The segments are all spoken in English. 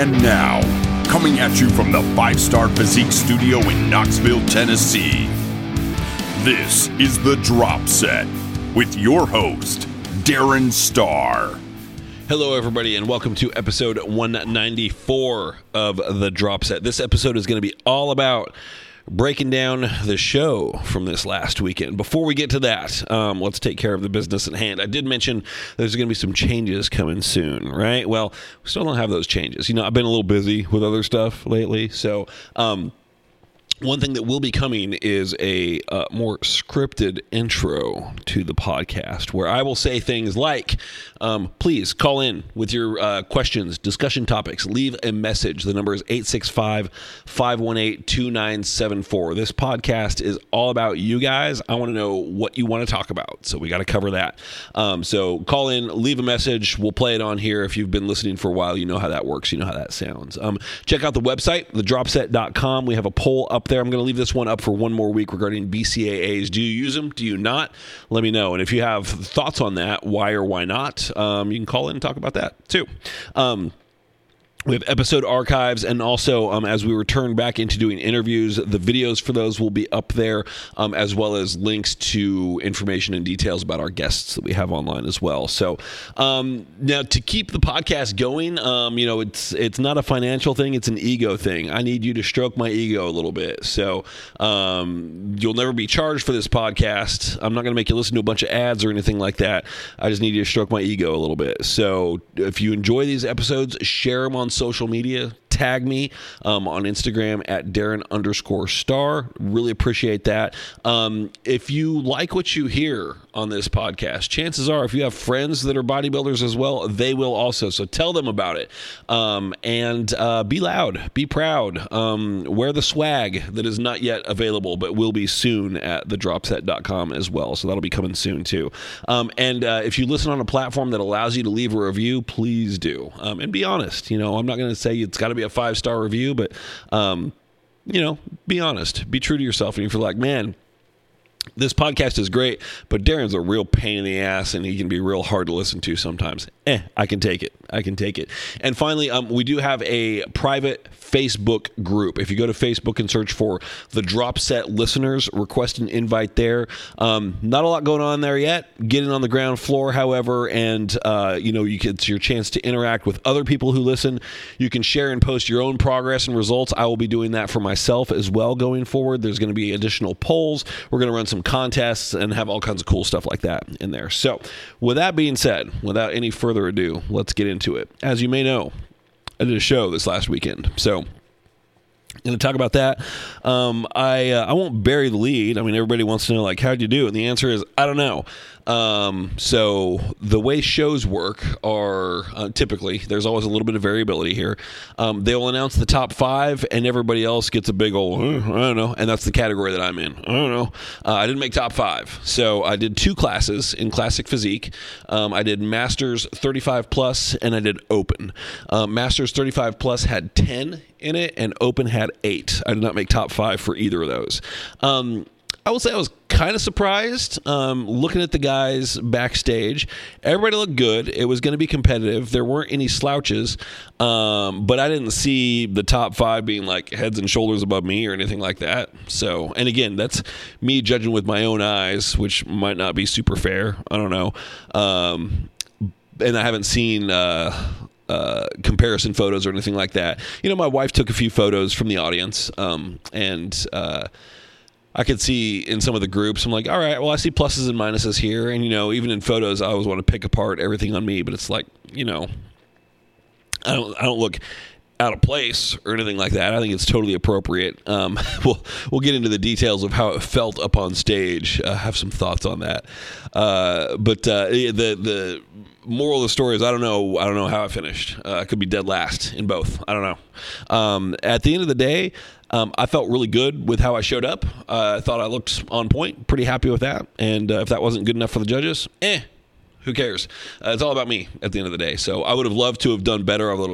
And now, coming at you from the Five Starr Physique Studio in Knoxville, Tennessee, this is The Drop Set with your host, Darren Starr. Hello, everybody, and welcome to episode 194 of The Drop Set. This episode is going to be all about breaking down the show from this last weekend. Before we get to that, um, let's take care of the business at hand. I did mention there's going to be some changes coming soon, right? Well, we still don't have those changes. You know, I've been a little busy with other stuff lately, so. Um, one thing that will be coming is a uh, more scripted intro to the podcast where I will say things like, um, please call in with your uh, questions, discussion topics, leave a message. The number is 865 518 2974. This podcast is all about you guys. I want to know what you want to talk about. So we got to cover that. Um, so call in, leave a message. We'll play it on here. If you've been listening for a while, you know how that works. You know how that sounds. Um, check out the website, thedropset.com. We have a poll up there. I'm going to leave this one up for one more week regarding BCAAs. Do you use them? Do you not? Let me know. And if you have thoughts on that, why or why not, um, you can call in and talk about that too. Um, we have episode archives, and also um, as we return back into doing interviews, the videos for those will be up there, um, as well as links to information and details about our guests that we have online as well. So um, now to keep the podcast going, um, you know, it's it's not a financial thing; it's an ego thing. I need you to stroke my ego a little bit. So um, you'll never be charged for this podcast. I'm not going to make you listen to a bunch of ads or anything like that. I just need you to stroke my ego a little bit. So if you enjoy these episodes, share them on social media. Tag me um, on Instagram at Darren underscore star. Really appreciate that. Um, if you like what you hear on this podcast, chances are, if you have friends that are bodybuilders as well, they will also. So tell them about it. Um, and uh, be loud, be proud. Um, wear the swag that is not yet available, but will be soon at thedropset.com as well. So that'll be coming soon too. Um, and uh, if you listen on a platform that allows you to leave a review, please do. Um, and be honest. You know, I'm not going to say it's got to be a five star review, but, um, you know, be honest, be true to yourself. And if you're like, man, this podcast is great, but Darren's a real pain in the ass and he can be real hard to listen to sometimes. Eh, I can take it. I can take it. And finally, um, we do have a private Facebook group. If you go to Facebook and search for the Drop Set listeners, request an invite there. Um, not a lot going on there yet. Getting on the ground floor, however, and uh, you know, you it's your chance to interact with other people who listen. You can share and post your own progress and results. I will be doing that for myself as well going forward. There's going to be additional polls. We're going to run some contests and have all kinds of cool stuff like that in there. So, with that being said, without any further ado, let's get into it. As you may know, I did a show this last weekend. So, I'm going to talk about that. Um, I uh, I won't bury the lead. I mean, everybody wants to know like how'd you do, and the answer is I don't know. Um, so the way shows work are uh, typically there's always a little bit of variability here. Um, they will announce the top five, and everybody else gets a big old "Uh, I don't know, and that's the category that I'm in. I don't know. Uh, I didn't make top five, so I did two classes in classic physique. Um, I did masters 35 plus, and I did open. Uh, masters 35 plus had 10 in it, and open had eight. I did not make top five for either of those. Um, I will say I was kind of surprised um, looking at the guys backstage. Everybody looked good. It was going to be competitive. There weren't any slouches, um, but I didn't see the top five being like heads and shoulders above me or anything like that. So, and again, that's me judging with my own eyes, which might not be super fair. I don't know. Um, and I haven't seen. Uh, uh, comparison photos or anything like that. You know, my wife took a few photos from the audience, um, and uh, I could see in some of the groups, I'm like, all right, well, I see pluses and minuses here, and you know, even in photos, I always want to pick apart everything on me, but it's like, you know, I don't, I don't look out of place or anything like that. I think it's totally appropriate. Um, we'll we'll get into the details of how it felt up on stage. Uh, have some thoughts on that. Uh, but uh, the the moral of the story is I don't know I don't know how I finished. Uh, I could be dead last in both. I don't know. Um, at the end of the day. Um, I felt really good with how I showed up. Uh, I thought I looked on point, pretty happy with that. And uh, if that wasn't good enough for the judges, eh, who cares? Uh, it's all about me at the end of the day. So I would have loved to have done better. I would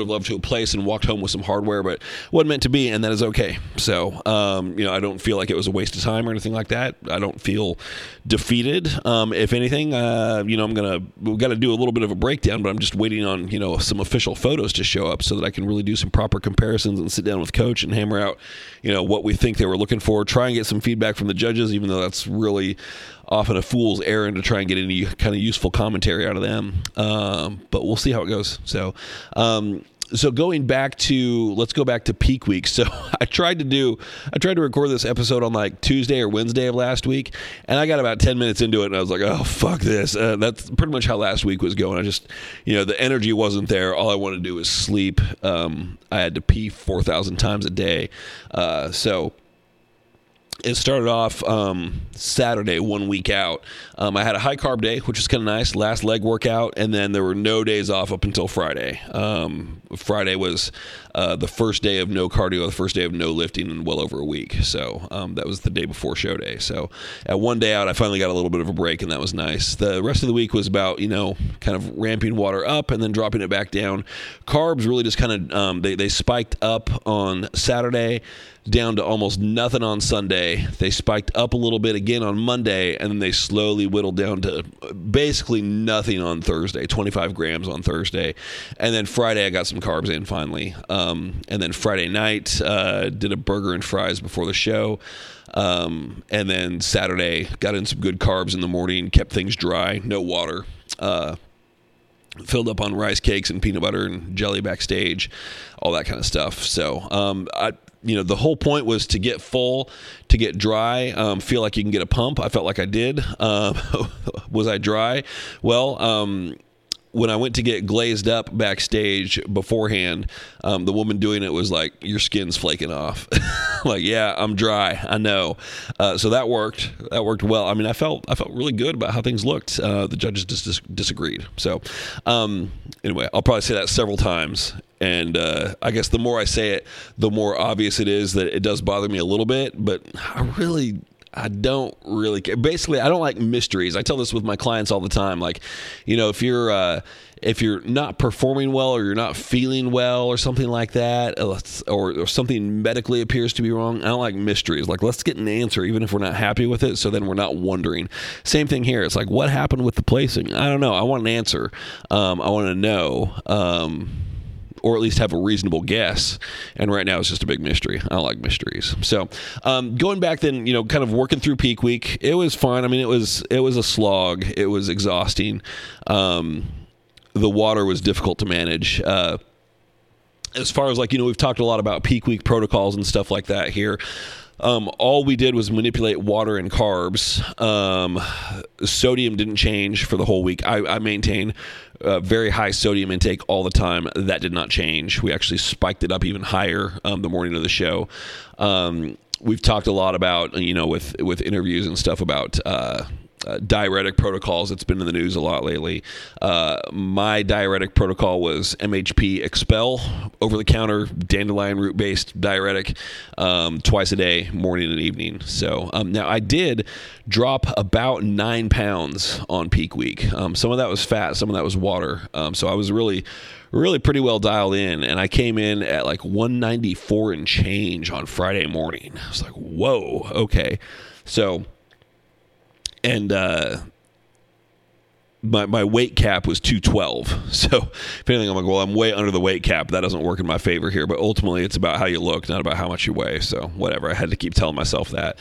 have loved to have placed and walked home with some hardware, but wasn't meant to be, and that is okay. So um, you know, I don't feel like it was a waste of time or anything like that. I don't feel defeated. Um, if anything, uh, you know, I'm gonna we've got to do a little bit of a breakdown, but I'm just waiting on you know some official photos to show up so that I can really do some proper comparisons and sit down with coach and hammer out you know what we think they were looking for. Try and get some feedback from the judges, even though that's really often a fool's errand to try and get any kind of useful commentary out of them. Um, but we'll see how it goes. So, um, so going back to let's go back to peak week. So I tried to do I tried to record this episode on like Tuesday or Wednesday of last week, and I got about ten minutes into it, and I was like, oh fuck this. Uh, that's pretty much how last week was going. I just you know the energy wasn't there. All I wanted to do was sleep. Um, I had to pee four thousand times a day, uh, so it started off um, Saturday, one week out. Um, I had a high carb day, which was kind of nice. Last leg workout, and then there were no days off up until Friday. Um, Friday was uh, the first day of no cardio, the first day of no lifting in well over a week. So um, that was the day before show day. So at one day out, I finally got a little bit of a break, and that was nice. The rest of the week was about you know kind of ramping water up and then dropping it back down. Carbs really just kind of um, they they spiked up on Saturday down to almost nothing on Sunday. They spiked up a little bit again on Monday, and then they slowly whittled down to basically nothing on Thursday, 25 grams on Thursday. And then Friday, I got some carbs in finally. Um, and then Friday night, uh, did a burger and fries before the show. Um, and then Saturday, got in some good carbs in the morning, kept things dry, no water. Uh, filled up on rice cakes and peanut butter and jelly backstage, all that kind of stuff. So um, I, you know, the whole point was to get full, to get dry, um, feel like you can get a pump. I felt like I did. Um, was I dry? Well, um, when I went to get glazed up backstage beforehand, um, the woman doing it was like, "Your skin's flaking off." like, yeah, I'm dry. I know. Uh, so that worked. That worked well. I mean, I felt I felt really good about how things looked. Uh, the judges just dis- disagreed. So um, anyway, I'll probably say that several times. And uh, I guess the more I say it, the more obvious it is that it does bother me a little bit. But I really I don't really care. Basically, I don't like mysteries. I tell this with my clients all the time. Like, you know, if you're uh, if you're not performing well or you're not feeling well or something like that, uh, or, or something medically appears to be wrong, I don't like mysteries. Like, let's get an answer, even if we're not happy with it. So then we're not wondering. Same thing here. It's like, what happened with the placing? I don't know. I want an answer. Um, I want to know. Um, or at least have a reasonable guess. And right now it's just a big mystery. I like mysteries. So um, going back then, you know, kind of working through peak week, it was fun. I mean, it was it was a slog. It was exhausting. Um, the water was difficult to manage. Uh, as far as like you know, we've talked a lot about peak week protocols and stuff like that here. Um, all we did was manipulate water and carbs. Um, sodium didn't change for the whole week. I, I maintain uh, very high sodium intake all the time. That did not change. We actually spiked it up even higher um, the morning of the show. Um, we've talked a lot about you know with with interviews and stuff about. Uh, uh, diuretic protocols. It's been in the news a lot lately. Uh, my diuretic protocol was MHP Xpel, over the counter, dandelion root based diuretic, um, twice a day, morning and evening. So um, now I did drop about nine pounds on peak week. Um, some of that was fat, some of that was water. Um, so I was really really pretty well dialed in and i came in at like 194 and change on friday morning i was like whoa okay so and uh, my my weight cap was 212. So if anything, I'm like, well, I'm way under the weight cap. That doesn't work in my favor here. But ultimately, it's about how you look, not about how much you weigh. So whatever. I had to keep telling myself that.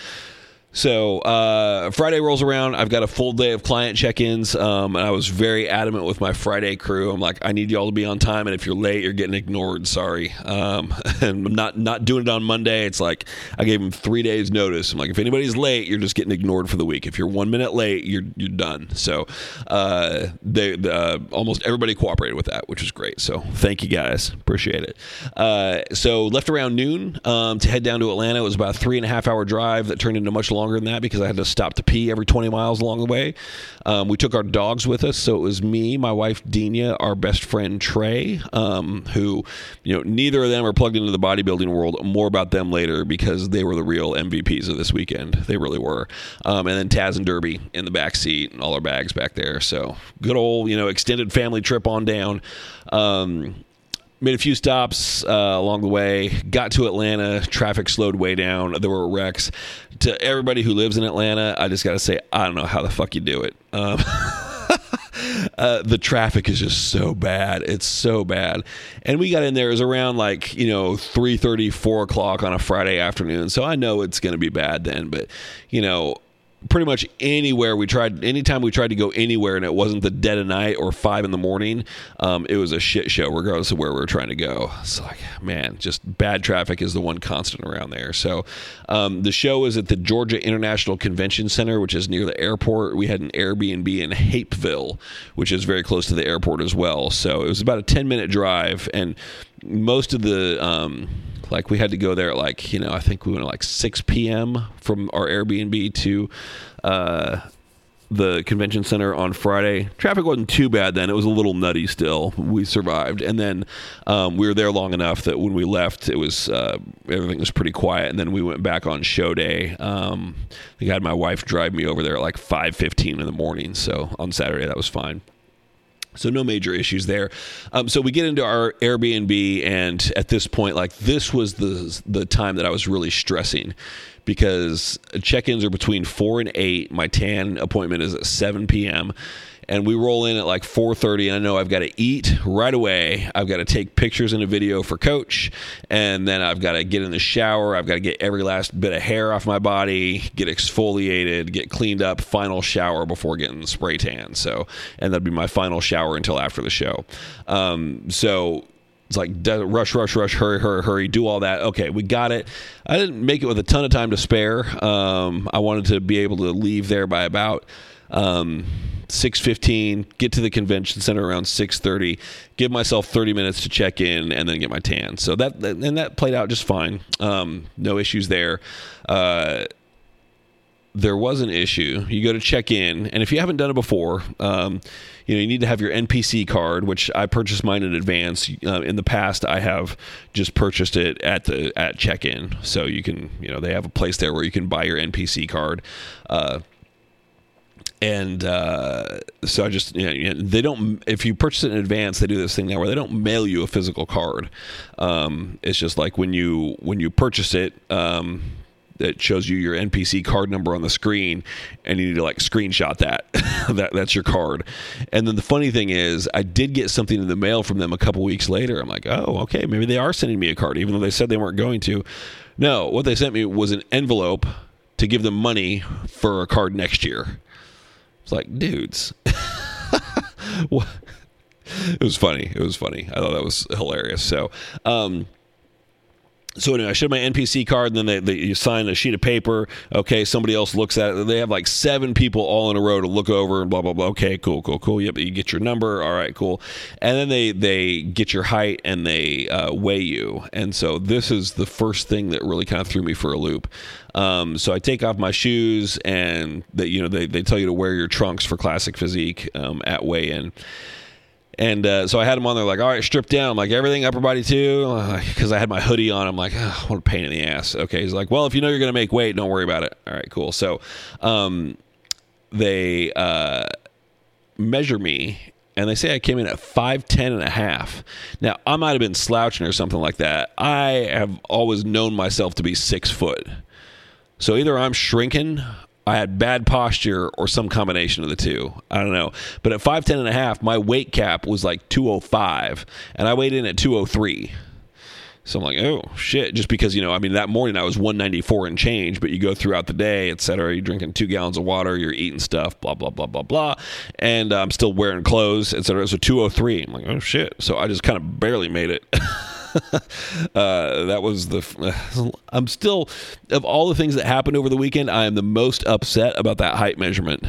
So uh, Friday rolls around. I've got a full day of client check-ins, um, and I was very adamant with my Friday crew. I'm like, I need y'all to be on time, and if you're late, you're getting ignored. Sorry. Um, and I'm not not doing it on Monday. It's like I gave them three days notice. I'm like, if anybody's late, you're just getting ignored for the week. If you're one minute late, you're you're done. So uh, they uh, almost everybody cooperated with that, which is great. So thank you guys, appreciate it. Uh, so left around noon um, to head down to Atlanta. It was about a three and a half hour drive that turned into much longer longer than that because I had to stop to pee every 20 miles along the way. Um, we took our dogs with us, so it was me, my wife Dina, our best friend Trey, um, who you know neither of them are plugged into the bodybuilding world. More about them later because they were the real MVPs of this weekend. They really were. Um, and then Taz and Derby in the back seat and all our bags back there. So good old you know extended family trip on down. Um, made a few stops uh, along the way got to atlanta traffic slowed way down there were wrecks. To everybody who lives in atlanta i just gotta say i don't know how the fuck you do it. Um, uh, the traffic is just so bad. It's so bad. And we got in there it was around like you know 3.30 4 o'clock on a friday afternoon. So i know it's going to be bad then but you know pretty much anywhere we tried anytime we tried to go anywhere and it wasn't the dead of night or five in the morning um, it was a shit show regardless of where we were trying to go. It's like man just bad traffic is the one constant around there. So um, the show is at the georgia international convention center which is near the airport. We had an airbnb in hapeville which is very close to the airport as well. So it was about a 10 minute drive and most of the um, like we had to go there at like you know I think we went at like 6 p.m. from our Airbnb to uh, the convention center on Friday. Traffic wasn't too bad then. It was a little nutty still. We survived, and then um, we were there long enough that when we left, it was uh, everything was pretty quiet. And then we went back on show day. Um, I had my wife drive me over there at like 5:15 in the morning. So on Saturday that was fine. So no major issues there. Um, so we get into our Airbnb, and at this point, like this was the the time that I was really stressing because check-ins are between four and eight. My tan appointment is at seven p.m and we roll in at like 4:30 and I know I've got to eat right away. I've got to take pictures and a video for coach and then I've got to get in the shower. I've got to get every last bit of hair off my body, get exfoliated, get cleaned up, final shower before getting spray tan. So, and that'd be my final shower until after the show. Um, so it's like rush, rush, rush, hurry, hurry, hurry, do all that. Okay, we got it. I didn't make it with a ton of time to spare. Um, I wanted to be able to leave there by about um, 6.15 get to the convention center around 6.30 give myself 30 minutes to check in and then get my tan. So that and that played out just fine. Um, no issues there. Uh, there was an issue. You go to check in and if you haven't done it before um, you know you need to have your npc card which i purchased mine in advance. Uh, in the past i have just purchased it at the at check-in. So you can you know they have a place there where you can buy your npc card. Uh, and uh, so I just you know, they don't if you purchase it in advance they do this thing now where they don't mail you a physical card. Um, it's just like when you when you purchase it. Um, it shows you your NPC card number on the screen, and you need to like screenshot that. that that's your card. And then the funny thing is, I did get something in the mail from them a couple weeks later. I'm like, oh, okay, maybe they are sending me a card, even though they said they weren't going to. No, what they sent me was an envelope to give them money for a card next year. It's like, dudes. It was funny. It was funny. I thought that was hilarious. So, um, so anyway, I showed my NPC card, and then they, they, you sign a sheet of paper. Okay, somebody else looks at it. They have like seven people all in a row to look over and blah blah blah. Okay, cool, cool, cool. Yep, you get your number. All right, cool. And then they they get your height and they uh, weigh you. And so this is the first thing that really kind of threw me for a loop. Um, so I take off my shoes, and that you know they they tell you to wear your trunks for classic physique um, at weigh in. And uh, so I had him on there, like, all right, strip down. I'm like, everything upper body too? Because I had my hoodie on. I'm like, oh, what a pain in the ass. Okay. He's like, well, if you know you're to make weight, don't worry about it. All right, cool. So um, they uh, measure me and they say I came in at 5'10 and a half. Now, I might have been slouching or something like that. I have always known myself to be six foot. So either I'm shrinking I had bad posture or some combination of the two. I don't know. But at 5'10 and a half, my weight cap was like 205 and I weighed in at 203. So I'm like, oh shit! Just because you know, I mean, that morning I was 194 and change, but you go throughout the day, etc. You're drinking two gallons of water, you're eating stuff, blah blah blah blah blah, and I'm still wearing clothes, etc. So 203. I'm like, oh shit! So I just kind of barely made it. uh, that was the. I'm still of all the things that happened over the weekend. I am the most upset about that height measurement.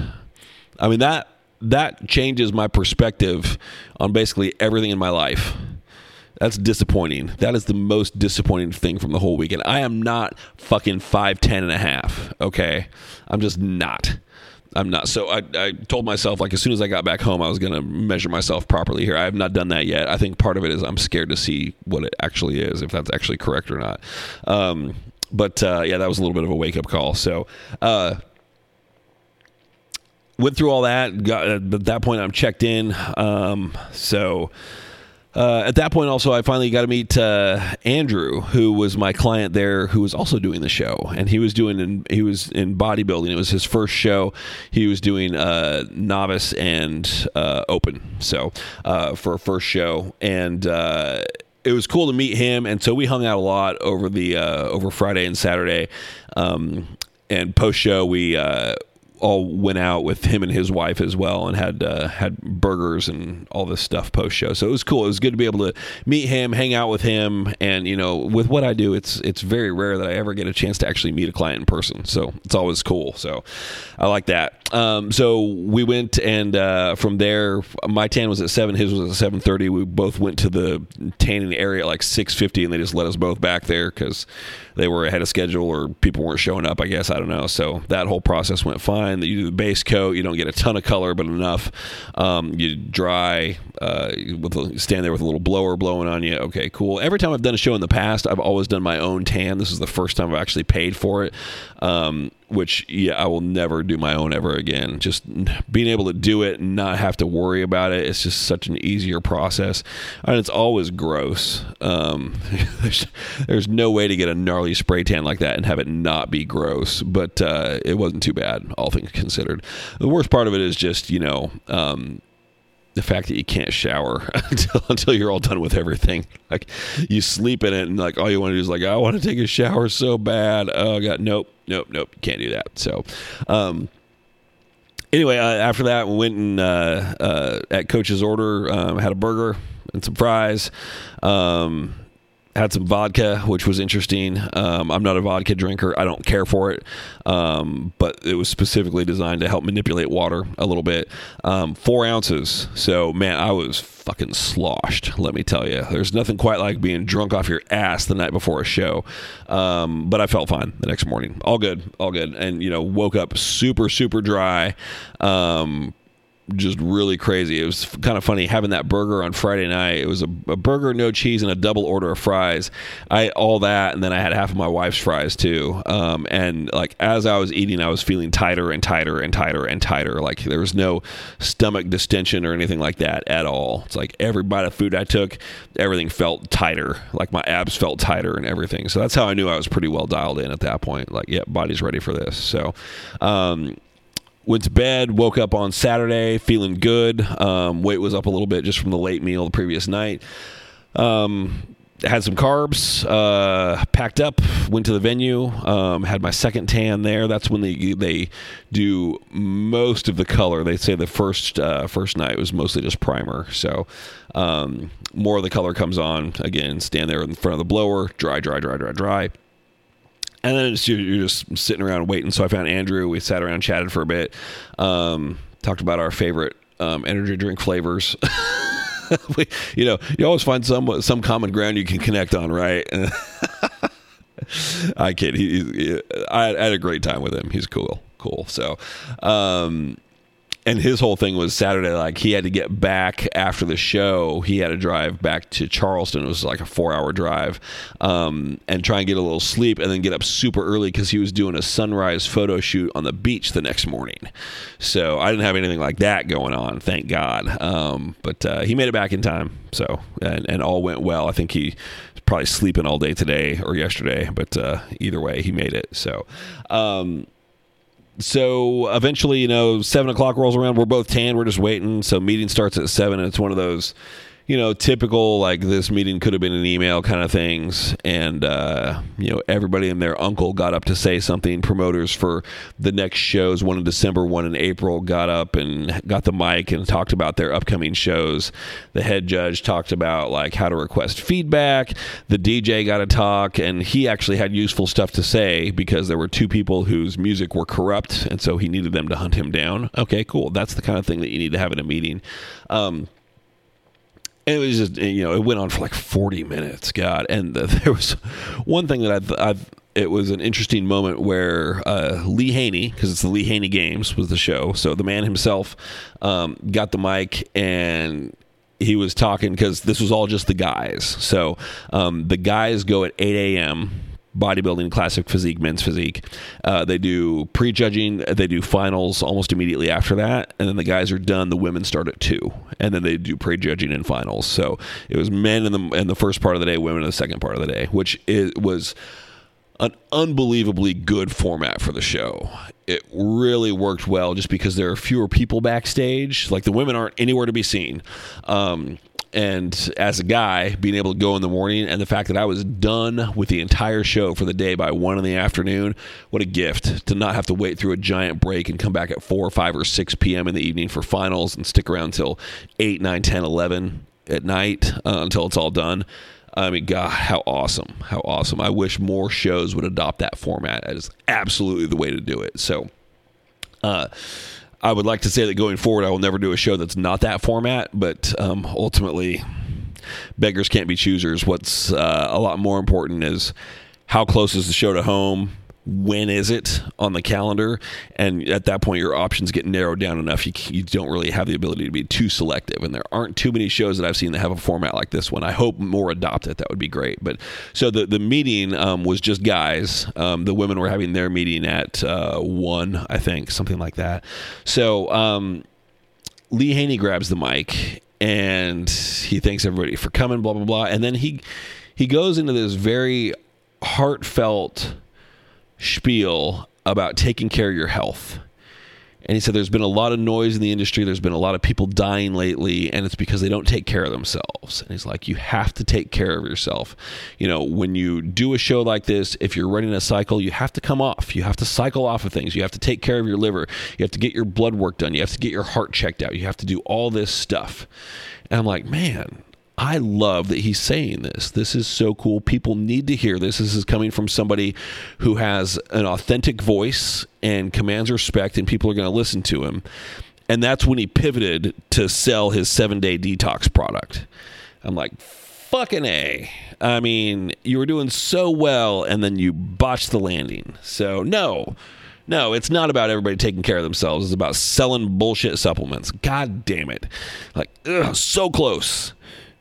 I mean that that changes my perspective on basically everything in my life. That's disappointing. That is the most disappointing thing from the whole weekend. I am not fucking 5'10 and a half, okay? I'm just not. I'm not. So I, I told myself, like, as soon as I got back home, I was going to measure myself properly here. I have not done that yet. I think part of it is I'm scared to see what it actually is, if that's actually correct or not. Um, but uh, yeah, that was a little bit of a wake up call. So, uh, went through all that. Got at that point, I'm checked in. Um, so uh, at that point, also, I finally got to meet uh, Andrew, who was my client there, who was also doing the show, and he was doing in, he was in bodybuilding. It was his first show. He was doing uh, novice and uh, open, so uh, for a first show, and uh, it was cool to meet him. And so we hung out a lot over the over Friday and Saturday. Um, and post show, we all went out with him and his wife as well and had uh, had burgers and all this stuff post show. So it was cool. It was good to be able to meet him, hang out with him, and you know, with what I do, it's it's very rare that I ever get a chance to actually meet a client in person. So it's always cool. So I like that. Um, so we went and uh, from there, my tan was at seven, his was at seven thirty. We both went to the tanning area at like six fifty, and they just let us both back there because they were ahead of schedule or people weren't showing up. I guess I don't know. So that whole process went fine. You do the base coat. You don't get a ton of color, but enough. Um, you dry uh, with a, stand there with a little blower blowing on you. Okay, cool. Every time I've done a show in the past, I've always done my own tan. This is the first time I've actually paid for it. Um, which yeah, I will never do my own ever again. Just being able to do it and not have to worry about it, it's just such an easier process. And it's always gross. Um, there's, there's, no way to get a gnarly spray tan like that and have it not be gross, but uh, it wasn't too bad, all things considered. The worst part of it is just, you know, um, the fact that you can't shower until, until you're all done with everything. Like you sleep in it and like all you want to do is like I want to take a shower so bad. Oh god, nope nope, nope, you can't do that. So, um, anyway, uh, after that, we went and uh, uh, at Coach's order um, had a burger and some fries. Um, had some vodka, which was interesting. Um, I'm not a vodka drinker. I don't care for it, um, but it was specifically designed to help manipulate water a little bit. Um, four ounces. So, man, I was fucking sloshed. Let me tell you, there's nothing quite like being drunk off your ass the night before a show. Um, but I felt fine the next morning. All good, all good. And you know, woke up super, super dry um, just really crazy. It was kind of funny having that burger on Friday night. It was a, a, burger, no cheese, and a double order of fries. I ate all that, and then I had half of my wife's fries too. Um, and like as I was eating, I was feeling tighter and tighter and tighter and tighter. Like there was no stomach distension or anything like that at all. It's like every bite of food I took, everything felt tighter. Like my abs felt tighter and everything. So that's how I knew I was pretty well dialed in at that point. Like, yeah, body's ready for this. So. Um, went to bed, woke up on Saturday feeling good. Um, weight was up a little bit just from the late meal the previous night. Um, had some carbs, uh, packed up, went to the venue, um, had my second tan there. That's when they they do most of the color. They say the first uh, first night was mostly just primer, so um, more of the color comes on. Again, stand there in front of the blower, dry, dry, dry, dry, dry and then you're just sitting around waiting. So I found Andrew. We sat around, chatted for a bit, um, talked about our favorite um, energy drink flavors. we, you know, you always find some some common ground you can connect on, right? I kid. He, he, I, had a great time with him. He's cool, cool. So, um, and his whole thing was Saturday, like he had to get back after the show. He had to drive back to Charleston. It was like a four hour drive, um, and try and get a little sleep, and then get up super early because he was doing a sunrise photo shoot on the beach the next morning. So I didn't have anything like that going on, thank God. Um, but uh, he made it back in time. So and, and all went well. I think he probably sleeping all day today or yesterday, but uh, either way, he made it. So. Um, so eventually, you know, seven o'clock rolls around. We're both tan. We're just waiting. So meeting starts at seven, and it's one of those you know, typical like this meeting could have been an email kind of things. And, uh, you know, everybody and their uncle got up to say something. Promoters for the next shows, one in December, one in April, got up and got the mic and talked about their upcoming shows. The head judge talked about like how to request feedback. The DJ got to talk, and he actually had useful stuff to say because there were two people whose music were corrupt, and so he needed them to hunt him down. Okay, cool. That's the kind of thing that you need to have in a meeting. Um, And it was just you know it went on for like 40 minutes god and the, there was one thing that I've, I've it was an interesting moment where uh, Lee Haney, because it's the Lee Haney Games, was the show. So the man himself um, got the mic and he was talking because this was all just the guys. So um, the guys go at 8 a.m. Bodybuilding, classic physique, men's physique. Uh, they do prejudging. They do finals almost immediately after that, and then the guys are done. The women start at two, and then they do prejudging and finals. So it was men in the in the first part of the day, women in the second part of the day, which was an unbelievably good format for the show. It really worked well just because there are fewer people backstage. Like the women aren't anywhere to be seen. Um, and as a guy, being able to go in the morning and the fact that I was done with the entire show for the day by one in the afternoon, what a gift to not have to wait through a giant break and come back at 4 or 5 or 6 p.m. in the evening for finals and stick around until 8, 9, 10, 11 at night uh, until it's all done. I mean, God, how awesome! How awesome! I wish more shows would adopt that format. That is absolutely the way to do it. So, uh, I would like to say that going forward, I will never do a show that's not that format. But um, ultimately, beggars can't be choosers. What's uh, a lot more important is how close is the show to home when is it on the calendar? And at that point your options get narrowed down enough you, you don't really have the ability to be too selective. And there aren't too many shows that i've seen that have a format like this one. I hope more adopt it. That would be great. But so the, the meeting um, was just guys. Um, the women were having their meeting at uh, one i think something like that. So um, lee haney grabs the mic and he thanks everybody for coming blah blah blah. And then he he goes into this very heartfelt spiel about taking care of your health. And he said there's been a lot of noise in the industry. There's been a lot of people dying lately, and it's because they don't take care of themselves. And he's like, you have to take care of yourself. You know, when you do a show like this, if you're running a cycle, you have to come off. You have to cycle off of things. You have to take care of your liver. You have to get your blood work done. You have to get your heart checked out. You have to do all this stuff. And I'm like, man, I love that he's saying this. This is so cool. People need to hear this. This is coming from somebody who has an authentic voice and commands respect, and people are going to listen to him. And that's when he pivoted to sell his seven day detox product. I'm like, fucking A. I mean, you were doing so well, and then you botched the landing. So, no. No, it's not about everybody taking care of themselves. It's about selling bullshit supplements. God damn it. Like, ugh, so close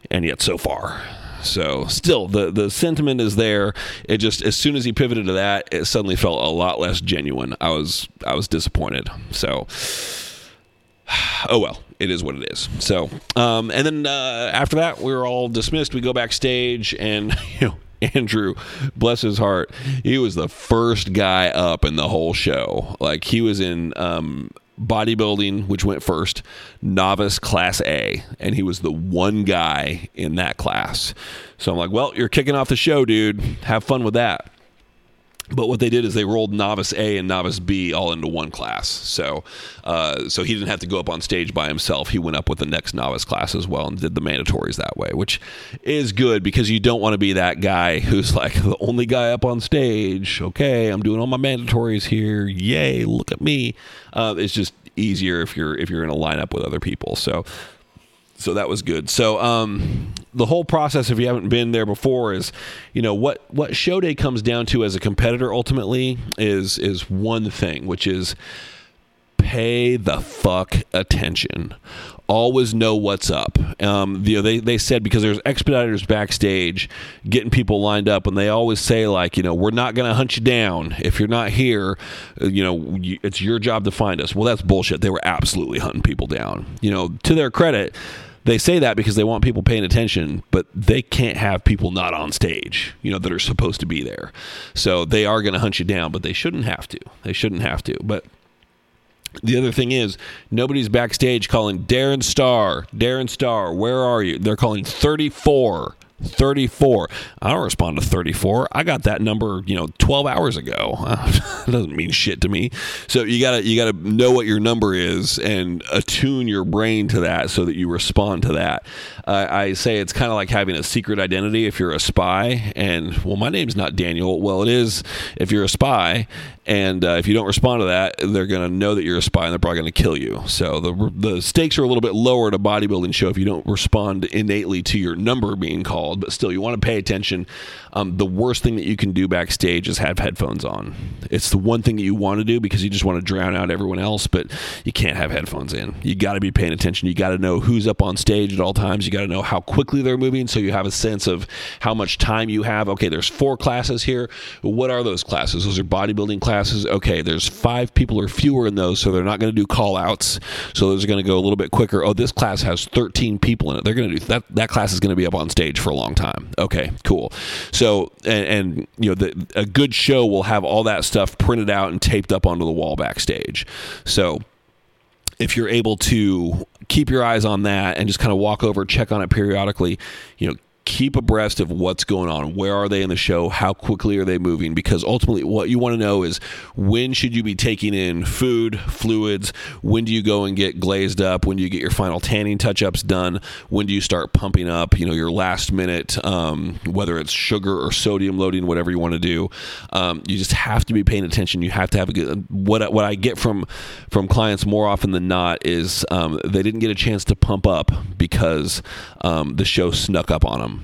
and yet so far. So still the the sentiment is there. It just as soon as he pivoted to that, it suddenly felt a lot less genuine. I was I was disappointed. So oh well, it is what it is. So um, and then uh, after that, we were all dismissed. We go backstage and you know. Andrew, bless his heart, he was the first guy up in the whole show. Like he was in um, bodybuilding, which went first, novice class A, and he was the one guy in that class. So I'm like, well, you're kicking off the show, dude. Have fun with that. But what they did is they rolled novice A and novice B all into one class. So, uh, so he didn't have to go up on stage by himself. He went up with the next novice class as well and did the mandatories that way, which is good because you don't want to be that guy who's like the only guy up on stage. Okay, I'm doing all my mandatories here. Yay! Look at me. Uh, it's just easier if you're if you're in a lineup with other people. So so that was good. So um, the whole process, if you haven't been there before, is you know what what show day comes down to as a competitor ultimately is is one thing, which is pay the fuck attention. Always know what's up. Um, you know, they, they said because there's expediters backstage getting people lined up, and they always say like, you know, we're not going to hunt you down if you're not here. You know, it's your job to find us. Well, that's bullshit. They were absolutely hunting people down. You know, to their credit, they say that because they want people paying attention, but they can't have people not on stage, you know, that are supposed to be there. So they are going to hunt you down, but they shouldn't have to. They shouldn't have to. But the other thing is, nobody's backstage calling Darren Starr, Darren Starr, where are you? They're calling 34 34. I don't respond to 34. I got that number, you know, 12 hours ago. it doesn't mean shit to me. So you gotta you gotta know what your number is and attune your brain to that so that you respond to that. Uh, I say it's kind of like having a secret identity if you're a spy. And well, my name's not Daniel. Well, it is if you're a spy. And uh, if you don't respond to that, they're going to know that you're a spy and they're probably going to kill you. So the the stakes are a little bit lower at a bodybuilding show if you don't respond innately to your number being called. But still, you want to pay attention. Um, the worst thing that you can do backstage is have headphones on. It's the one thing that you want to do because you just want to drown out everyone else, but you can't have headphones in. You got to be paying attention. You got to know who's up on stage at all times. You got to know how quickly they're moving so you have a sense of how much time you have. Okay, there's four classes here. What are those classes? Those are bodybuilding classes. Okay, there's five people or fewer in those, so they're not going to do call outs. So those are going to go a little bit quicker. Oh, this class has 13 people in it. They're going to do that. That class is going to be up on stage for a long time. Okay, cool. And, and you know, the, a good show will have all that stuff printed out and taped up onto the wall backstage. So, if you're able to keep your eyes on that and just kind of walk over, check on it periodically, you know, keep abreast of what's going on. Where are they in the show? How quickly are they moving? Because ultimately, what you want to know is when should you be taking in food, fluids? When do you go and get glazed up? When do you get your final tanning touch ups done? When do you start pumping up? You know, your last minute, um, whether it's sugar or sodium loading, whatever you want to do. Um, you just have to be paying attention. You have to have a good. What what I get from from clients more often than not is um, they didn't get a chance to pump up because um, the show snuck up on them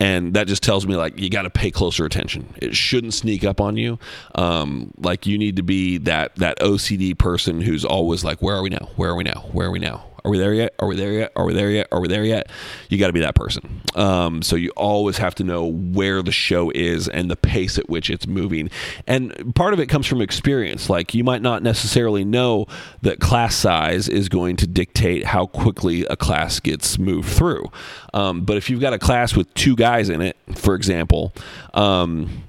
and that just tells me like you got to pay closer attention. It shouldn't sneak up on you. Um, like you need to be that that ocd person who's always like where are we now? Where are we now? Where are we now are we there yet? Are we there yet? Are we there yet? Are we there yet? You got to be that person. Um, so you always have to know where the show is and the pace at which it's moving. And part of it comes from experience. Like you might not necessarily know that class size is going to dictate how quickly a class gets moved through. Um, but if you've got a class with two guys in it, for example, um,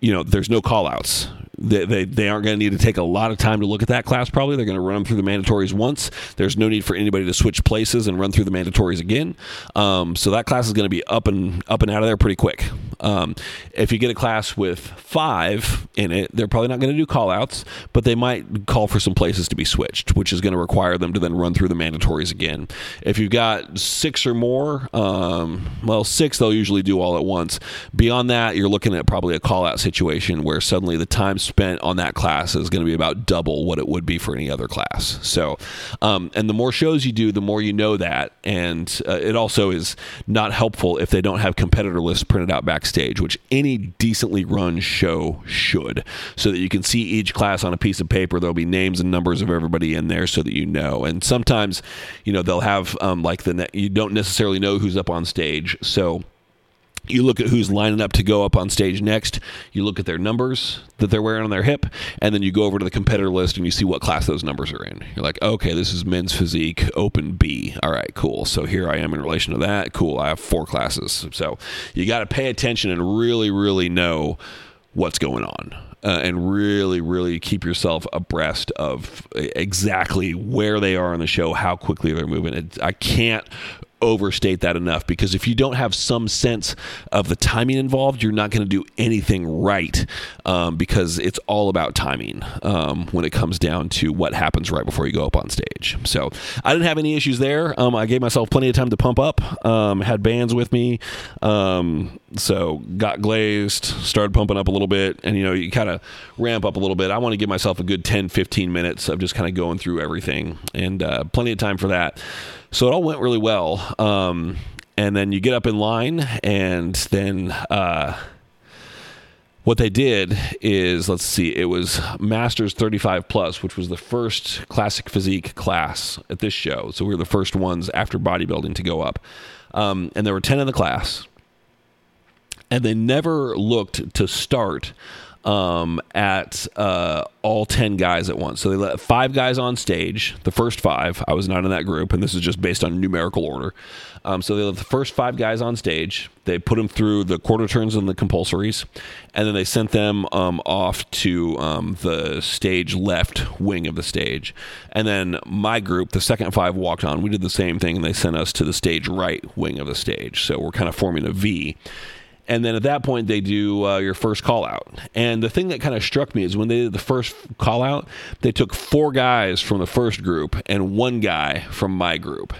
you know, there's no call outs they, they, they aren't going to need to take a lot of time to look at that class probably. They're going to run them through the mandatories once. There's no need for anybody to switch places and run through the mandatories again. Um, so that class is going to be up and up and out of there pretty quick um, if you get a class with five in it they're probably not going to do call outs but they might call for some places to be switched which is going to require them to then run through the mandatories again if you've got six or more um, well six they'll usually do all at once beyond that you're looking at probably a call out situation where suddenly the time spent on that class is going to be about double what it would be for any other class. So, um, and the more shows you do, the more you know that. And uh, it also is not helpful if they don't have competitor lists printed out backstage, which any decently run show should, so that you can see each class on a piece of paper. There'll be names and numbers of everybody in there so that you know. And sometimes, you know, they'll have um, like the, ne- you don't necessarily know who's up on stage. So, you look at who's lining up to go up on stage next. You look at their numbers that they're wearing on their hip, and then you go over to the competitor list and you see what class those numbers are in. You're like, okay, this is men's physique, open B. All right, cool. So here I am in relation to that. Cool. I have four classes. So you got to pay attention and really, really know what's going on. Uh, and really, really keep yourself abreast of exactly where they are in the show, how quickly they're moving. It, I can't overstate that enough because if you don't have some sense of the timing involved, you're not going to do anything right um, because it's all about timing um, when it comes down to what happens right before you go up on stage. So I didn't have any issues there. Um, I gave myself plenty of time to pump up, um, had bands with me. Um, so got glazed, started pumping up a little bit, and you know, you kind of ramp up a little bit. I want to give myself a good 10, 15 minutes of just kind of going through everything and uh, plenty of time for that. So it all went really well. Um, and then you get up in line, and then uh, what they did is let's see, it was Masters 35 Plus, which was the first classic physique class at this show. So we were the first ones after bodybuilding to go up. Um, and there were 10 in the class. And they never looked to start um, at uh, all 10 guys at once. So they let five guys on stage, the first five. I was not in that group, and this is just based on numerical order. Um, so they let the first five guys on stage. They put them through the quarter turns and the compulsories, and then they sent them um, off to um, the stage left wing of the stage. And then my group, the second five, walked on. We did the same thing, and they sent us to the stage right wing of the stage. So we're kind of forming a V and then at that point they do uh, your first call out. And the thing that kind of struck me is when they did the first call out they took four guys from the first group and one guy from my group.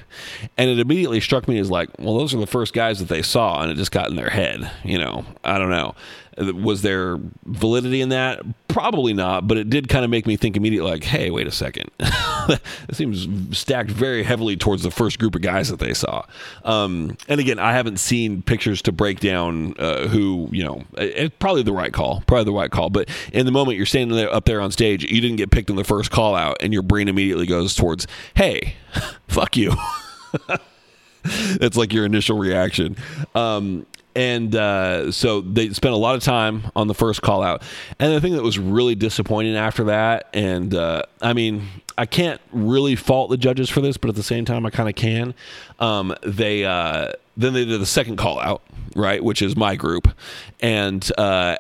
And it immediately struck me as like well those are the first guys that they saw and it just got in their head you know? I don't know was there validity in that? Probably not, but it did kind of make me think immediately, like, hey, wait a second. it seems stacked very heavily towards the first group of guys that they saw. Um, and again, I haven't seen pictures to break down uh, who, you know, it, probably the right call, probably the right call. But in the moment you're standing there up there on stage, you didn't get picked in the first call out, and your brain immediately goes towards, hey, fuck you. That's like your initial reaction. Um, and uh, so they spent a lot of time on the first call out. And the thing that was really disappointing after that and uh, i mean i can't really fault the judges for this but at the same time i kind of can. Um, they uh, then they did the second call out right which is my group. And uh,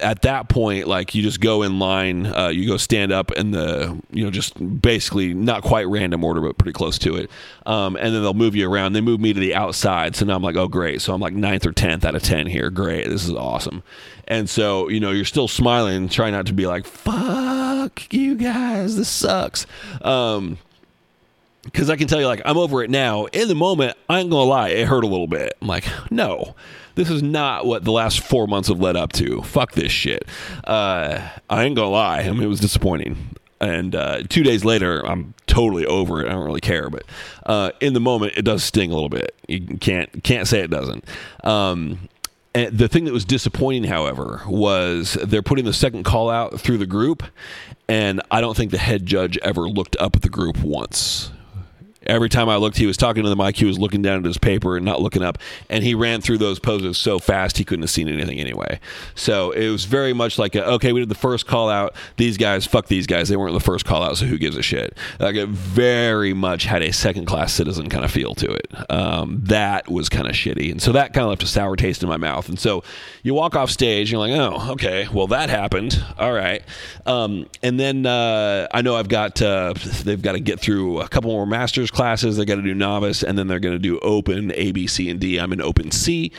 at that point, like you just go in line, uh, you go stand up in the, you know, just basically not quite random order, but pretty close to it. Um, and then they'll move you around. They move me to the outside. So now I'm like, oh, great. So I'm like ninth or 10th out of 10 here. Great. This is awesome. And so, you know, you're still smiling, trying not to be like, fuck you guys. This sucks. Um, because I can tell you, like, I'm over it now. In the moment, I ain't gonna lie, it hurt a little bit. I'm like, no, this is not what the last four months have led up to. Fuck this shit. Uh, I ain't gonna lie. I mean, it was disappointing. And uh, two days later, I'm totally over it. I don't really care, but uh, in the moment, it does sting a little bit. You can't can't say it doesn't. Um, and the thing that was disappointing, however, was they're putting the second call out through the group, and I don't think the head judge ever looked up at the group once every time I looked, he was talking to the mic. He was looking down at his paper and not looking up. And he ran through those poses so fast he couldn't have seen anything anyway. So it was very much like, a, okay, we did the first call out. These guys, fuck these guys. They weren't the first call out, so who gives a shit? Like it very much had a second class citizen kind of feel to it. Um, that was kind of shitty. And so that kind of left a sour taste in my mouth. And so you walk off stage, you're like, oh, okay, well, that happened. All right. Um, and then uh, I know I've got, uh, they've got to get through a couple more masters classes. They got to do novice, and then they're going to do open A, B, C, and D. I'm in open C,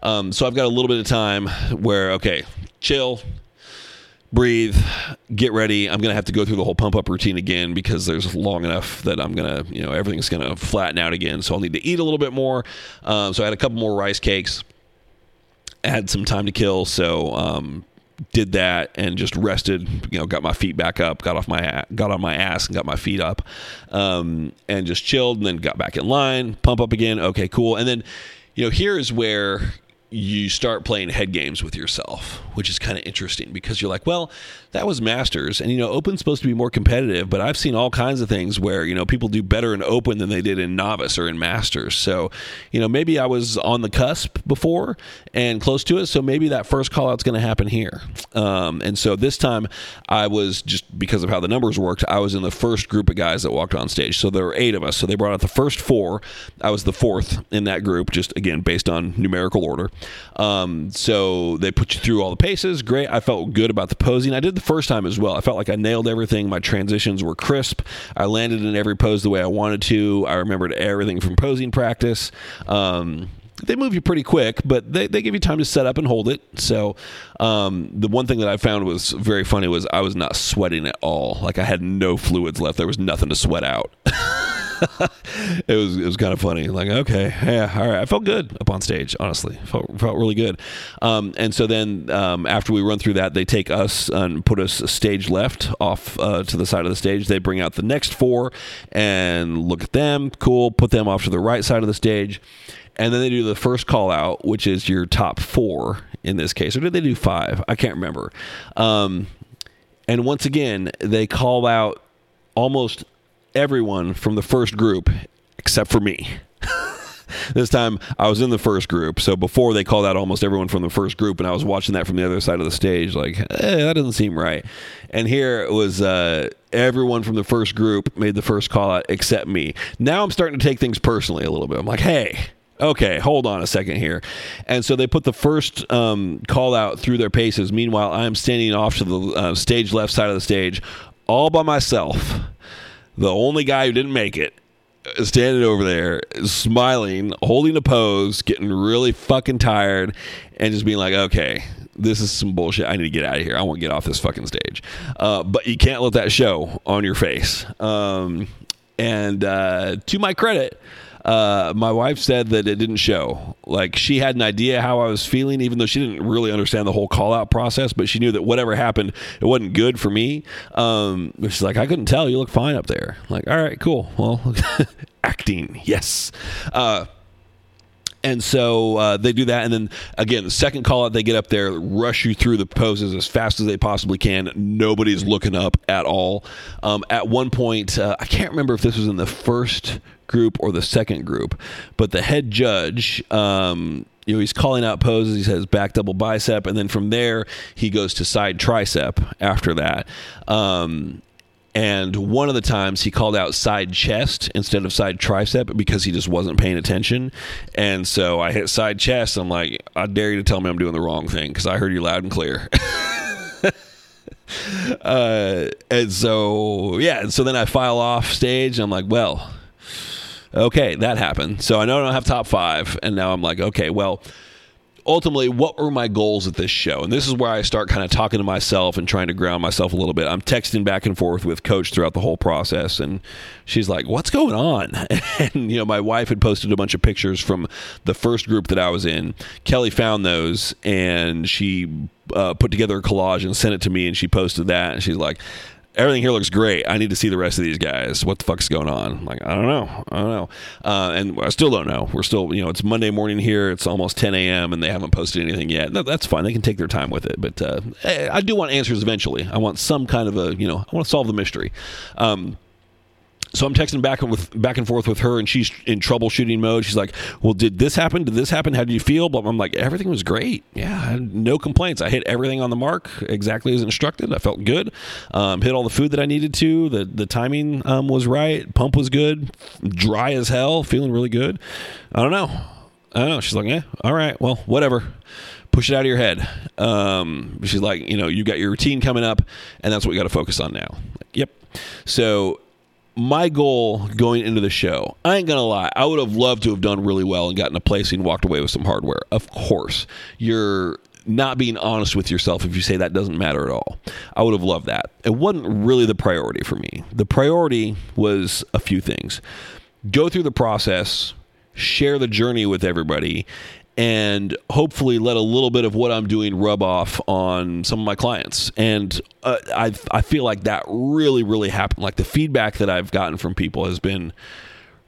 um, so I've got a little bit of time where okay, chill, breathe, get ready. I'm going to have to go through the whole pump up routine again because there's long enough that I'm going to, you know, everything's going to flatten out again. So I'll need to eat a little bit more. Um, so I had a couple more rice cakes. Had some time to kill, so um, did that and just rested. You know, got my feet back up, got off my got on my ass and got my feet up, um, and just chilled. And then got back in line, pump up again. Okay, cool. And then, you know, here is where you start playing head games with yourself, which is kind of interesting because you're like, well, that was Masters, and you know, Open's supposed to be more competitive, but I've seen all kinds of things where you know people do better in Open than they did in Novice or in Masters. So, you know, maybe I was on the cusp before and close to it, so maybe that first call out's going to happen here. Um, and so this time, I was just because of how the numbers worked, I was in the first group of guys that walked on stage. So there were eight of us. So they brought out the first four. I was the fourth in that group, just again based on numerical order. Um, so they put you through all the paces. Great. I felt good about the posing. I did the first time as well. I felt like I nailed everything. My transitions were crisp. I landed in every pose the way I wanted to. I remembered everything from posing practice. Um, they move you pretty quick, but they, they give you time to set up and hold it. So, um, the one thing that I found was very funny was I was not sweating at all. Like I had no fluids left. There was nothing to sweat out. it was it was kind of funny. Like, okay, yeah, all right. I felt good up on stage. Honestly, felt felt really good. Um, and so then um, after we run through that, they take us and put us stage left off uh, to the side of the stage. They bring out the next four and look at them. Cool. Put them off to the right side of the stage. And then they do the first call out, which is your top four in this case. Or did they do five? I can't remember. Um, and once again, they call out almost everyone from the first group except for me. this time I was in the first group. So before they called out almost everyone from the first group, and I was watching that from the other side of the stage, like, eh, that doesn't seem right. And here it was uh, everyone from the first group made the first call out except me. Now I'm starting to take things personally a little bit. I'm like, hey, okay, hold on a second here. And so they put the first um, call out through their paces. Meanwhile, I'm standing off to the uh, stage left side of the stage all by myself. The only guy who didn't make it standing over there, smiling, holding a pose, getting really fucking tired, and just being like, okay, this is some bullshit. I need to get out of here. I want to get off this fucking stage. Uh, but you can't let that show on your face. Um, and uh, to my credit, uh, my wife said that it didn't show. Like she had an idea how I was feeling, even though she didn't really understand the whole call out process, but she knew that whatever happened, it wasn't good for me. Um, she's like, I couldn't tell. You look fine up there. I'm like, all right, cool. Well, acting, yes. Uh, and so uh, they do that, and then again, the second call out, they get up there, rush you through the poses as fast as they possibly can. Nobody's looking up at all. Um, at one point, uh, I can't remember if this was in the first group or the second group, but the head judge. Um, you know, he's calling out poses. He says back double bicep, and then from there he goes to side tricep after that. Um, and one of the times he called out side chest instead of side tricep because he just wasn't paying attention. And so I hit side chest. I'm like, I dare you to tell me I'm doing the wrong thing because I heard you loud and clear. uh, and so, yeah. And so then I file off stage. And I'm like, well, okay, that happened. So I know I don't have top five. And now I'm like, okay, well, ultimately, what were my goals at this show? And this is where I start kind of talking to myself and trying to ground myself a little bit. I'm texting back and forth with Coach throughout the whole process, and she's like, "What's going on?" And you know, my wife had posted a bunch of pictures from the first group that I was in. Kelly found those, and she uh, put together a collage and sent it to me, and she posted that, and she's like everything here looks great. I need to see the rest of these guys. What the fuck's going on? I'm like, I don't know. I don't know. Uh, and I still don't know. We're still, you know, it's Monday morning here. It's almost 10 a.m. and they haven't posted anything yet. That's fine. They can take their time with it. But uh, I do want answers eventually. I want some kind of a, you know, I want to solve the mystery. Um, so I'm texting back and with back and forth with her, and she's in troubleshooting mode. She's like, "Well, did this happen? Did this happen? How did you feel?" But I'm like, "Everything was great. Yeah, no complaints. I hit everything on the mark exactly as instructed. I felt good. Um, hit all the food that I needed to. The the timing um, was right. Pump was good. Dry as hell. Feeling really good. I don't know. I don't know." She's like, "Yeah, all right. Well, whatever." push it out of your head. Um, she's like, you know, you got your routine coming up, and that's what we got to focus on now. Like, yep. So my goal going into the show, I ain't gonna lie, I would have loved to have done really well and gotten a placing, and walked away with some hardware. Of course, you're not being honest with yourself if you say that doesn't matter at all. I would have loved that. It wasn't really the priority for me. The priority was a few things: go through the process, share the journey with everybody, and hopefully let a little bit of what I'm doing rub off on some of my clients. And uh, I I feel like that really really happened. Like the feedback that I've gotten from people has been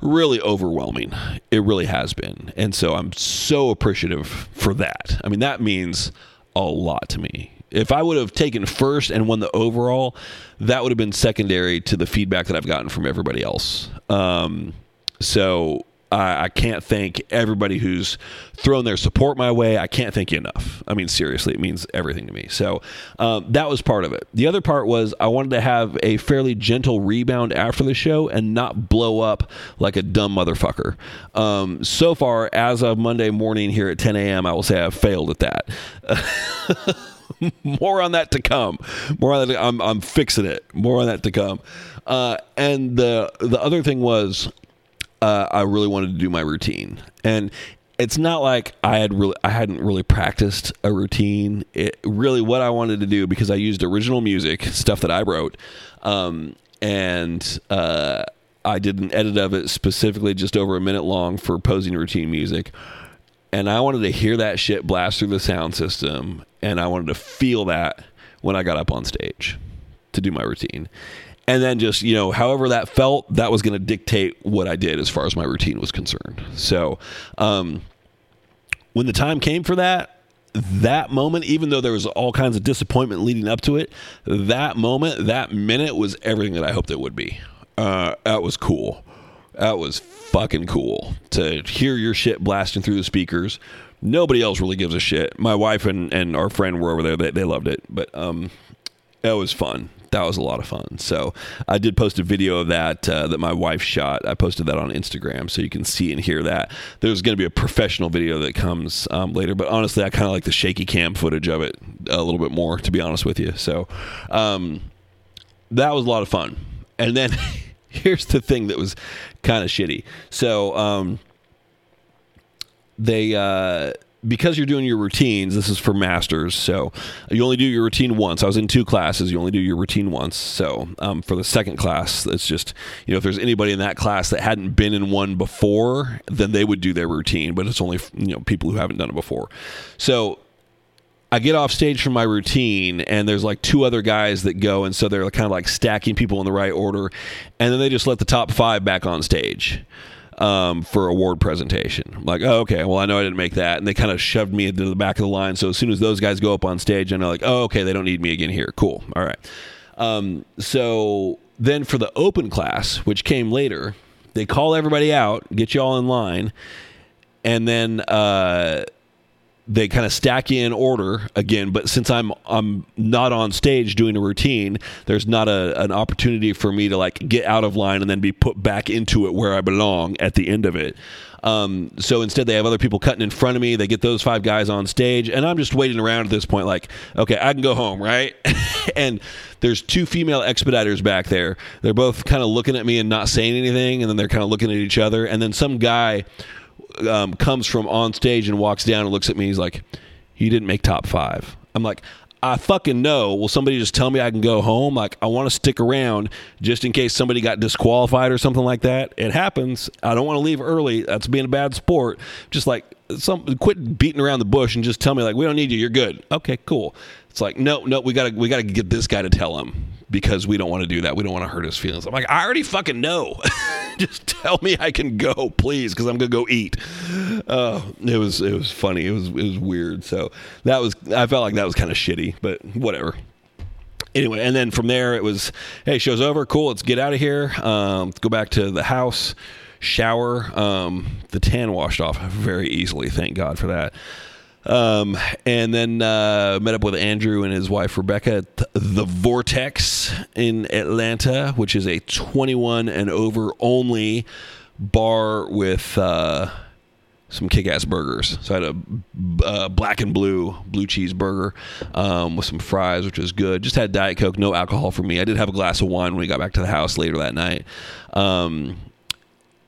really overwhelming. It really has been. And so I'm so appreciative for that. I mean that means a lot to me. If I would have taken first and won the overall, that would have been secondary to the feedback that I've gotten from everybody else. Um, so I can't thank everybody who's thrown their support my way. I can't thank you enough. I mean, seriously, it means everything to me. So um, that was part of it. The other part was I wanted to have a fairly gentle rebound after the show and not blow up like a dumb motherfucker. Um, so far, as of Monday morning here at 10 a.m., I will say I've failed at that. More on that to come. More on that. I'm, I'm fixing it. More on that to come. Uh, and the the other thing was uh, I really wanted to do my routine, and it's not like I had really I hadn't really practiced a routine. It really what I wanted to do because I used original music stuff that I wrote, um, and uh, I did an edit of it specifically just over a minute long for posing routine music. And I wanted to hear that shit blast through the sound system, and I wanted to feel that when I got up on stage to do my routine and then just you know however that felt that was going to dictate what i did as far as my routine was concerned so um, when the time came for that that moment even though there was all kinds of disappointment leading up to it that moment that minute was everything that i hoped it would be uh, that was cool That was fucking cool to hear your shit blasting through the speakers. Nobody else really gives a shit. My wife and, and our friend were over there. They, they loved it, but um, that was fun. That was a lot of fun. So I did post a video of that uh, that my wife shot. I posted that on Instagram, so you can see and hear that. There's going to be a professional video that comes um, later, but honestly, I kind of like the shaky cam footage of it a little bit more, to be honest with you. So um, that was a lot of fun. And then here's the thing that was kind of shitty. So um, they. Uh, because you're doing your routines, this is for masters, so you only do your routine once. I was in two classes, you only do your routine once. So um, for the second class, it's just, you know, if there's anybody in that class that hadn't been in one before, then they would do their routine, but it's only, you know, people who haven't done it before. So I get off stage from my routine, and there's like two other guys that go, and so they're kind of like stacking people in the right order, and then they just let the top five back on stage um, for award presentation. I'm like, oh, okay, well, I know I didn't make that. And they kind of shoved me into the back of the line. So as soon as those guys go up on stage, I know, like, oh, okay, they don't need me again here. Cool. All right. Um, so then for the open class, which came later, they call everybody out, get you all in line, and then uh, they kind of stack in order again. But since I'm I'm not on stage doing a routine, there's not a, an opportunity for me to like get out of line and then be put back into it where I belong at the end of it. Um, so instead, they have other people cutting in front of me. They get those five guys on stage, and I'm just waiting around at this point, like, okay, I can go home, right? and there's two female expediters back there. They're both kind of looking at me and not saying anything, and then they're kind of looking at each other. And then some guy um, comes from on stage and walks down and looks at me. He's like, "You didn't make top five. I'm like, I fucking know. Will somebody just tell me I can go home? Like, I want to stick around just in case somebody got disqualified or something like that. It happens. I don't want to leave early. That's being a bad sport. Just like some quit beating around the bush and just tell me like we don't need you. You're good. Okay, cool. It's like no, no. We gotta we gotta get this guy to tell him because we don't want to do that. We don't want to hurt his feelings. I'm like, I already fucking know. Just tell me I can go, please, because I'm gonna go eat. Uh, it was it was funny. It was it was weird. So that was I felt like that was kind of shitty, but whatever. Anyway, and then from there it was, hey, show's over. Cool, let's get out of here. Um, let's go back to the house, shower. Um, the tan washed off very easily. Thank God for that. Um, and then uh, met up with Andrew and his wife Rebecca at the Vortex in Atlanta, which is a 21 and over only bar with uh, some kick-ass burgers. So I had a uh, black and blue blue cheese burger um, with some fries, which was good. Just had diet coke, no alcohol for me. I did have a glass of wine when we got back to the house later that night. Um,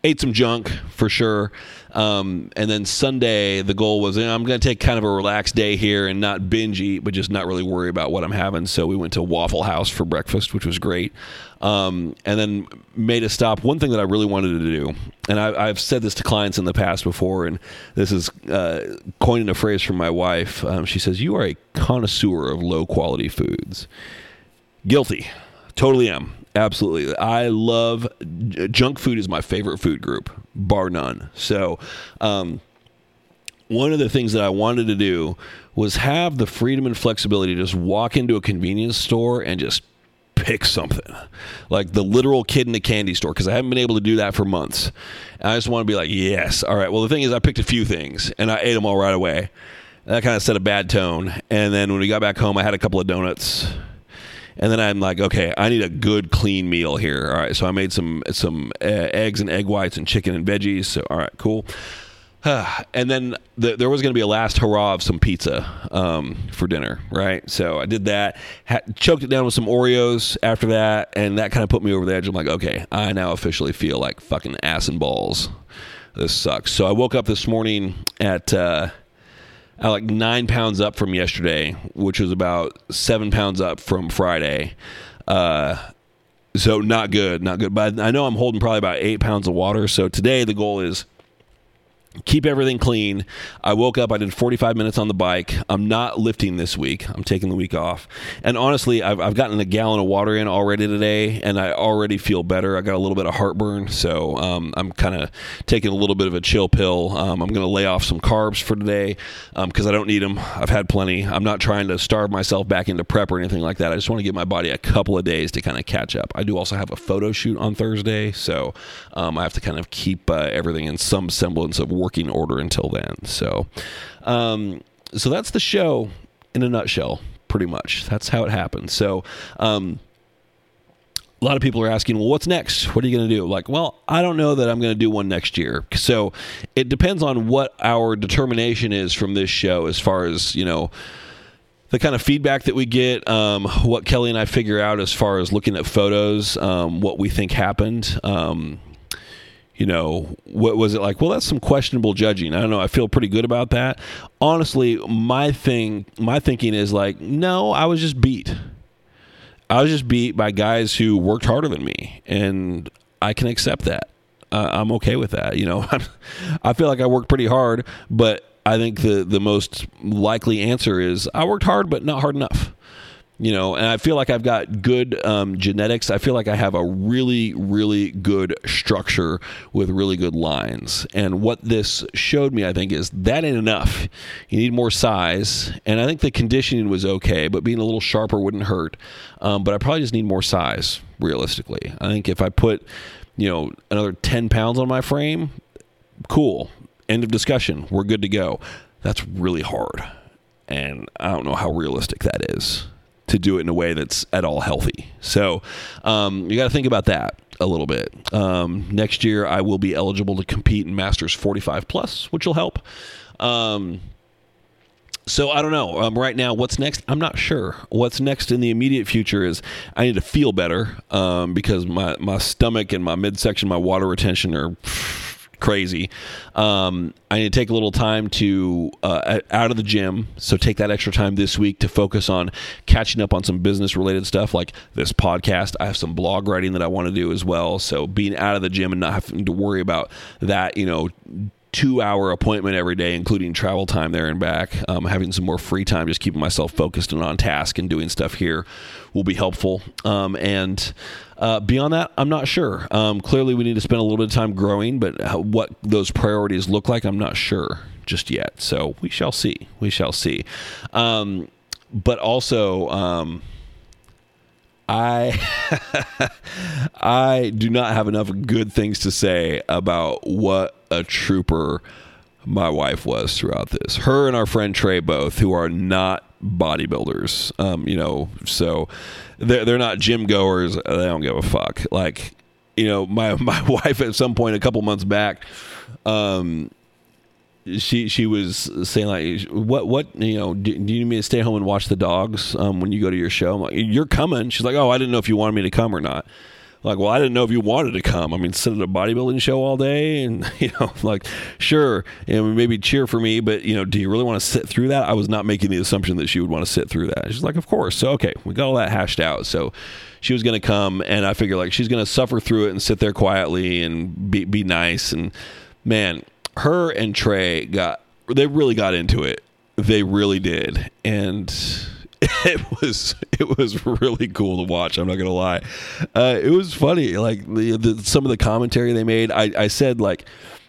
ate some junk for sure. Um, and then Sunday, the goal was you know, I'm going to take kind of a relaxed day here and not binge eat, but just not really worry about what I'm having. So we went to Waffle House for breakfast, which was great. Um, and then made a stop. One thing that I really wanted to do, and I, have said this to clients in the past before, and this is uh, coining a phrase from my wife. Um, she says, You are a connoisseur of low quality foods. Guilty. Totally am. Absolutely. I love junk food is my favorite food group, bar none. So, um, one of the things that I wanted to do was have the freedom and flexibility to just walk into a convenience store and just pick something like the literal kid in the candy store because I haven't been able to do that for months. And I just want to be like, yes, all right. Well, the thing is, I picked a few things and I ate them all right away. That kind of set a bad tone. And then when we got back home, I had a couple of donuts and then I'm like, okay, I need a good clean meal here. All right, so I made some some uh, eggs and egg whites and chicken and veggies. So all right, cool. and then the, there was going to be a last hurrah of some pizza um, for dinner, right? So I did that, had, choked it down with some Oreos after that, and that kind of put me over the edge. I'm like, okay, I now officially feel like fucking ass and balls. This sucks. So I woke up this morning at. Uh, uh, like nine pounds up from yesterday, which was about seven pounds up from Friday. Uh, so not good, not good. But I know I'm holding probably about eight pounds of water. So today the goal is keep everything clean. I woke up, I did 45 minutes on the bike. I'm not lifting this week. I'm taking the week off. And honestly, I've, I've gotten a gallon of water in already today, and I already feel better. I got a little bit of heartburn, so um, I'm kind of taking a little bit of a chill pill. Um, I'm going to lay off some carbs for today because um, I don't need them. I've had plenty. I'm not trying to starve myself back into prep or anything like that. I just want to give my body a couple of days to kind of catch up. I do also have a photo shoot on Thursday, so um, I have to kind of keep uh, everything in some semblance of working order until then. So, um, so that's the show in a nutshell, pretty much. That's how it happened. So, um, a lot of people are asking, well, what's next? What are you going to do? Like, well, I don't know that I'm going to do one next year. So it depends on what our determination is from this show as far as, you know, the kind of feedback that we get, um, what Kelly and I figure out as far as looking at photos, um, what we think happened. Um, you know, what was it like? Well, that's some questionable judging. I don't know. I feel pretty good about that. Honestly, my thing, my thinking is like, no, I was just beat. I was just beat by guys who worked harder than me, and I can accept that. Uh, I'm okay with that. You know, I feel like I worked pretty hard, but I think the the most likely answer is I worked hard, but not hard enough you know and i feel like i've got good um, genetics. I feel like i have a really really good structure with really good lines. And what this showed me i think is that ain't enough. You need more size. And i think the conditioning was okay but being a little sharper wouldn't hurt. Um, but i probably just need more size realistically. I think if i put you know another 10 pounds on my frame cool. End of discussion. We're good to go. That's really hard. And i don't know how realistic that is to do it in a way that's at all healthy. So um, you got to think about that a little bit. Um, next year, I will be eligible to compete in Masters 45 plus, which will help. Um, so I don't know. Um, right now, what's next? I'm not sure. What's next in the immediate future is I need to feel better um, because my my stomach and my midsection, my water retention are crazy. Um, I need to take a little time to uh, out of the gym. So take that extra time this week to focus on catching up on some business related stuff like this podcast. I have some blog writing that I want to do as well. So being out of the gym and not having to worry about that, you know two hour appointment every day, including travel time there and back. Um, having some more free time, just keeping myself focused and on task and doing stuff here will be helpful. Um, and uh, beyond that, I'm not sure. Um, clearly, we need to spend a little bit of time growing, but what those priorities look like, I'm not sure just yet. So we shall see. We shall see. Um, but also, um, I I do not have enough good things to say about what a trooper my wife was throughout this. Her and our friend Trey both, who are not bodybuilders. Um, you know, so they're they're not gym goers. They don't give a fuck. Like, you know, my my wife at some point a couple months back, um, she she was saying like, what what you know, do, do, you need me to stay home and watch the dogs um, when you go to your show? I'm like, you're coming. She's like, oh, I didn't know if you wanted me to come or not like, well, I didn't know if you wanted to come. I mean, sit at a bodybuilding show all day, and you know, like, sure, and maybe cheer for me, but you know, do you really want to sit through that? I was not making the assumption that she would want to sit through that. She's like, of course. So okay, we got all that hashed out. So she was going to come, and I figured like she's going to suffer through it and sit there quietly and be be nice. And man, her and Trey got they really got into it. They really did, and it was it was really cool to watch. I'm not gonna lie, uh, it was funny. Like the, the, some of the commentary they made. I, I said like,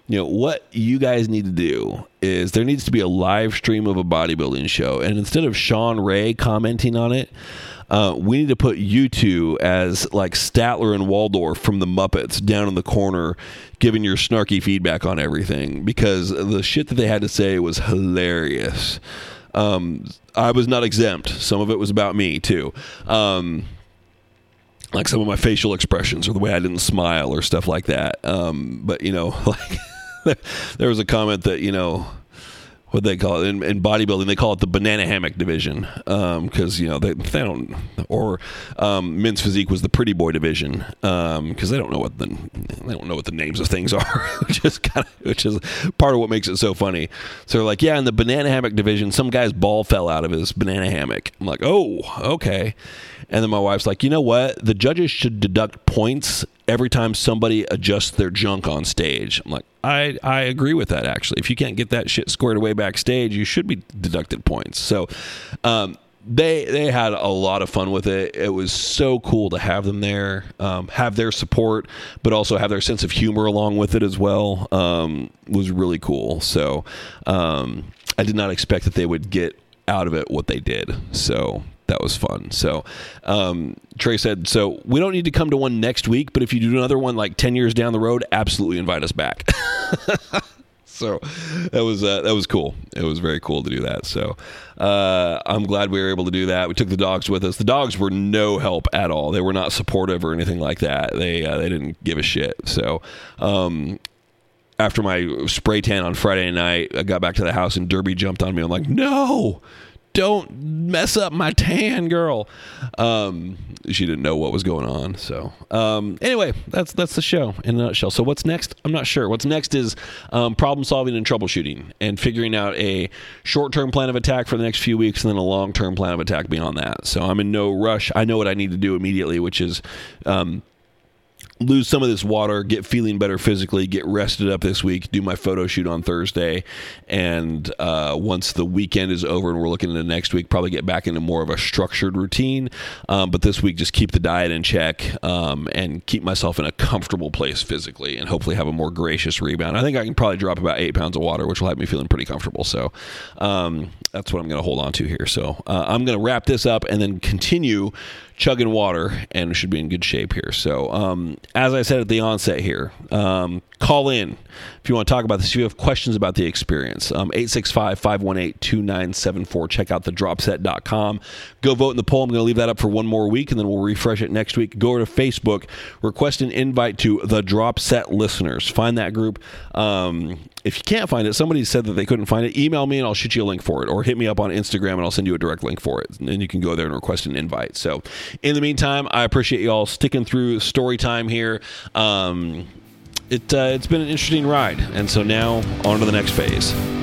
you know, what you guys need to do is there needs to be a live stream of a bodybuilding show, and instead of Shawn Ray commenting on it. Uh, we need to put you two as like Statler and Waldorf from the Muppets down in the corner, giving your snarky feedback on everything because the shit that they had to say was hilarious. Um, I was not exempt. Some of it was about me too. Um, like some of my facial expressions or the way I didn't smile or stuff like that. Um, but you know, like there was a comment that you know what they call it in, in, bodybuilding they call it the banana hammock division because um, you know they, they don't or um, men's physique was the pretty boy division because um, they don't know what the they don't know what the names of things are which is kind of which is part of what makes it so funny. So they're like yeah in the banana hammock division some guy's ball fell out of his banana hammock. I'm like oh okay. And then my wife's like you know what? The judges should deduct points every time somebody adjusts their junk on stage. I'm like, I, I agree with that actually. If you can't get that shit squared away backstage, you should be deducted points. So, um, they they had a lot of fun with it. It was so cool to have them there, um, have their support, but also have their sense of humor along with it as well. Um, was really cool. So um, I did not expect that they would get out of it what they did. So that was fun. So um, Trey said, so we don't need to come to one next week, but if you do another one like ten years down the road, absolutely invite us back. so that was uh, that was cool. It was very cool to do that. So uh, I'm glad we were able to do that. We took the dogs with us. The dogs were no help at all. They were not supportive or anything like that. They uh, they didn't give a shit. So um, after my spray tan on Friday night, I got back to the house and Derby jumped on me. I'm like, no, don't mess up my tan, girl. Um, she didn't know what was going on. So um, anyway, that's that's the show in a nutshell. So what's next? I'm not sure. What's next is um, problem solving and troubleshooting and figuring out a short term plan of attack for the next few weeks and then a long term plan of attack beyond that. So I'm in no rush. I know what I need to do immediately, which is um, lose some of this water, get feeling better physically, get rested up this week, do my photo shoot on Thursday, and uh, once the weekend is over and we're looking into next week, probably get back into more of a structured routine. Um, but this week, just keep the diet in check um, and keep myself in a comfortable place physically, and hopefully have a more gracious rebound. I think I can probably drop about eight pounds of water, which will have me feeling pretty comfortable. So um, that's what I'm going to hold on to here. So uh, I'm going to wrap this up and then continue chugging water and should be in good shape here. So, um, as I said at the onset here, um, call in if you want to talk about this. If you have questions about the experience, um, 865 518 2974. Check out thedropset.com. Go vote in the poll. I'm going to leave that up for one more week and then we'll refresh it next week. Go to Facebook, request an invite to the Drop Set listeners. Find that group. Um, if you can't find it, somebody said that they couldn't find it, email me and I'll shoot you a link for it, or hit me up on Instagram and I'll send you a direct link for it. And you can go there and request an invite. So, in the meantime, I appreciate you all sticking through story time here. Um, it, uh, it's been an interesting ride. And so now on to the next phase.